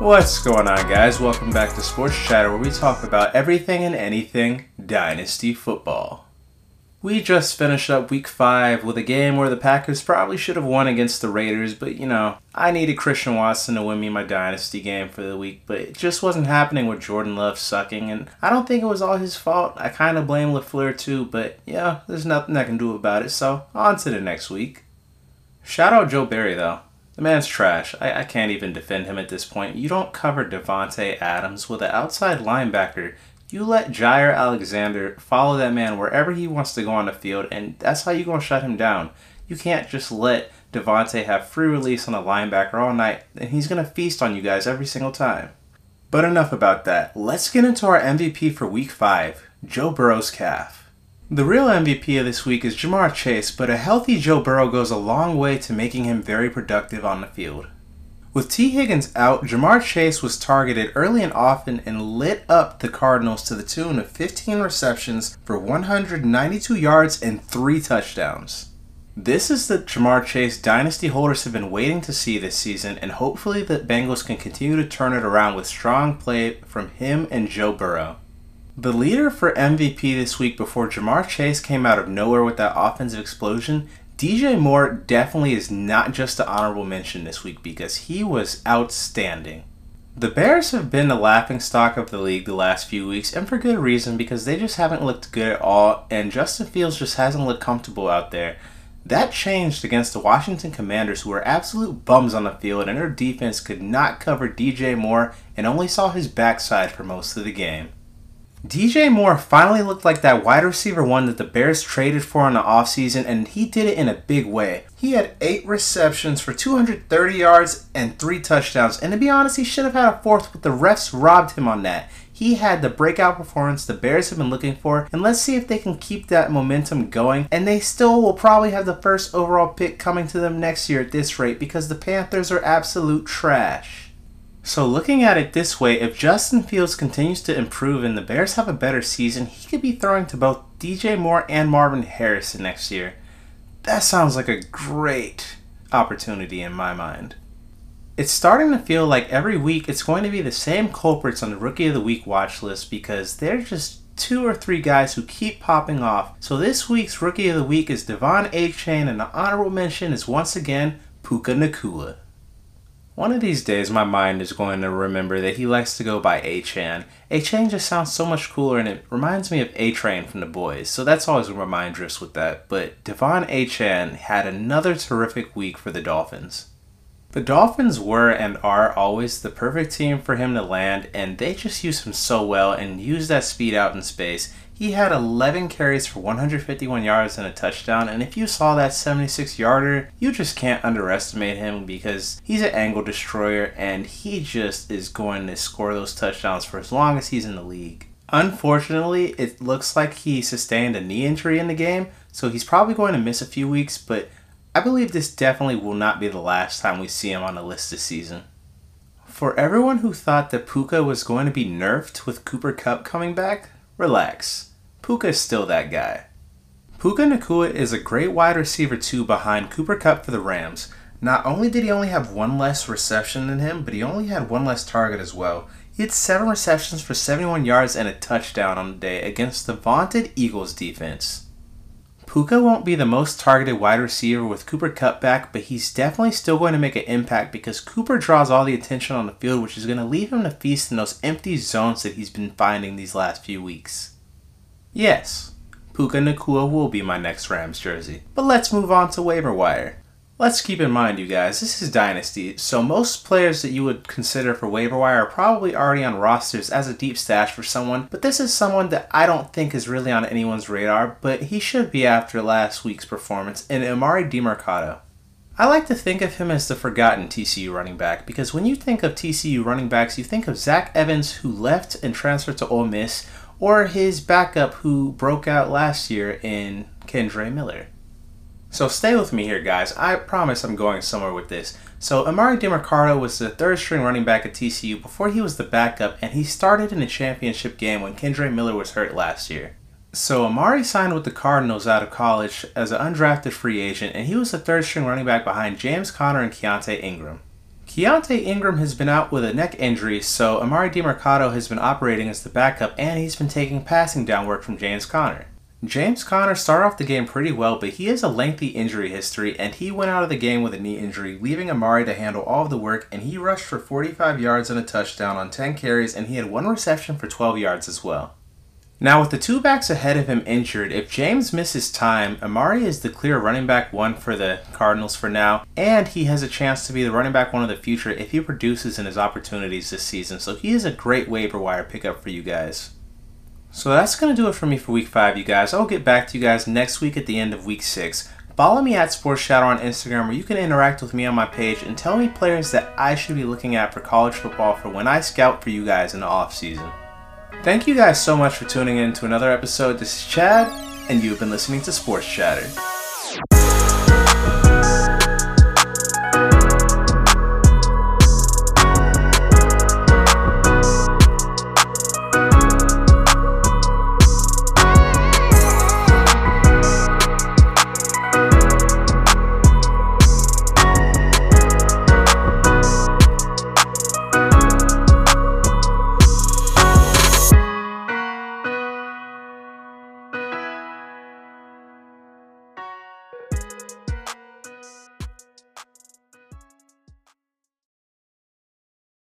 What's going on, guys? Welcome back to Sports Chatter, where we talk about everything and anything Dynasty football. We just finished up week five with a game where the Packers probably should have won against the Raiders, but you know, I needed Christian Watson to win me my Dynasty game for the week, but it just wasn't happening with Jordan Love sucking, and I don't think it was all his fault. I kind of blame LaFleur too, but yeah, there's nothing I can do about it, so on to the next week. Shout out Joe Barry, though. The man's trash. I, I can't even defend him at this point. You don't cover Davante Adams with an outside linebacker. You let Jaire Alexander follow that man wherever he wants to go on the field, and that's how you're going to shut him down. You can't just let Devonte have free release on a linebacker all night, and he's going to feast on you guys every single time. But enough about that. Let's get into our MVP for week 5 Joe Burrow's calf. The real MVP of this week is Ja'Marr Chase, but a healthy Joe Burrow goes a long way to making him very productive on the field. With Tee Higgins out, Ja'Marr Chase was targeted early and often and lit up the Cardinals to the tune of 15 receptions for 192 yards and 3 touchdowns. This is the Ja'Marr Chase dynasty holders have been waiting to see this season, and hopefully the Bengals can continue to turn it around with strong play from him and Joe Burrow. The leader for MVP this week before Ja'Marr Chase came out of nowhere with that offensive explosion, DJ Moore definitely is not just an honorable mention this week because he was outstanding. The Bears have been the laughing stock of the league the last few weeks, and for good reason because they just haven't looked good at all, and Justin Fields just hasn't looked comfortable out there. That changed against the Washington Commanders, who were absolute bums on the field, and their defense could not cover DJ Moore and only saw his backside for most of the game. DJ Moore finally looked like that wide receiver one that the Bears traded for in the offseason, and he did it in a big way. He had eight receptions for 230 yards and three touchdowns, and to be honest, he should have had a fourth, but the refs robbed him on that. He had the breakout performance the Bears have been looking for, and let's see if they can keep that momentum going. And they still will probably have the first overall pick coming to them next year at this rate because the Panthers are absolute trash. So, looking at it this way, if Justin Fields continues to improve and the Bears have a better season, he could be throwing to both DJ Moore and Marvin Harrison next year. That sounds like a great opportunity in my mind. It's starting to feel like every week it's going to be the same culprits on the Rookie of the Week watch list because they're just two or three guys who keep popping off. So this week's Rookie of the Week is De'Von Achane, and the honorable mention is once again Puka Nacua. One of these days, my mind is going to remember that he likes to go by Achane. Achane just sounds so much cooler, and it reminds me of A Train from the Boys. So that's always where my mind drifts with that. But De'Von Achane had another terrific week for the Dolphins. The Dolphins were and are always the perfect team for him to land, and they just use him so well and use that speed out in space. He had 11 carries for 151 yards and a touchdown, and if you saw that 76 yarder, you just can't underestimate him because he's an angle destroyer and he just is going to score those touchdowns for as long as he's in the league. Unfortunately, it looks like he sustained a knee injury in the game, so he's probably going to miss a few weeks, but I believe this definitely will not be the last time we see him on the list this season. For everyone who thought that Puka was going to be nerfed with Cooper Kupp coming back, relax. Puka is still that guy. Puka Nacua is a great wide receiver too behind Cooper Kupp for the Rams. Not only did he only have one less reception than him, but he only had one less target as well. He had seven receptions for 71 yards and a touchdown on the day against the vaunted Eagles defense. Puka won't be the most targeted wide receiver with Cooper Kupp back, but he's definitely still going to make an impact because Cooper draws all the attention on the field, which is going to leave him to feast in those empty zones that he's been finding these last few weeks. Yes, Puka Nacua will be my next Rams jersey. But let's move on to waiver wire. Let's keep in mind, you guys, this is Dynasty, so most players that you would consider for waiver wire are probably already on rosters as a deep stash for someone, but this is someone that I don't think is really on anyone's radar, but he should be after last week's performance in Emari Demercado. I like to think of him as the forgotten TCU running back because when you think of TCU running backs, you think of Zach Evans, who left and transferred to Ole Miss, or his backup who broke out last year in Kendre Miller. So stay with me here, guys. I promise I'm going somewhere with this. So Emari Demercado was the third string running back at TCU before he was the backup, and he started in a championship game when Kendre Miller was hurt last year. So Amari signed with the Cardinals out of college as an undrafted free agent, and he was the third string running back behind James Conner and Keaontay Ingram. Keaontay Ingram has been out with a neck injury, so Emari Demercado has been operating as the backup and he's been taking passing down work from James Conner. James Conner started off the game pretty well, but he has a lengthy injury history and he went out of the game with a knee injury, leaving Amari to handle all of the work and he rushed for 45 yards and a touchdown on 10 carries and he had one reception for 12 yards as well. Now, with the two backs ahead of him injured, if James misses time, Amari is the clear running back one for the Cardinals for now, and he has a chance to be the running back one of the future if he produces in his opportunities this season. So he is a great waiver wire pickup for you guys. So that's going to do it for me for week five, you guys. I'll get back to you guys next week at the end of week six. Follow me at SportsChadder on Instagram where you can interact with me on my page and tell me players that I should be looking at for college football for when I scout for you guys in the off season. Thank you guys so much for tuning in to another episode. This is Chad, and you've been listening to Sports Chatter.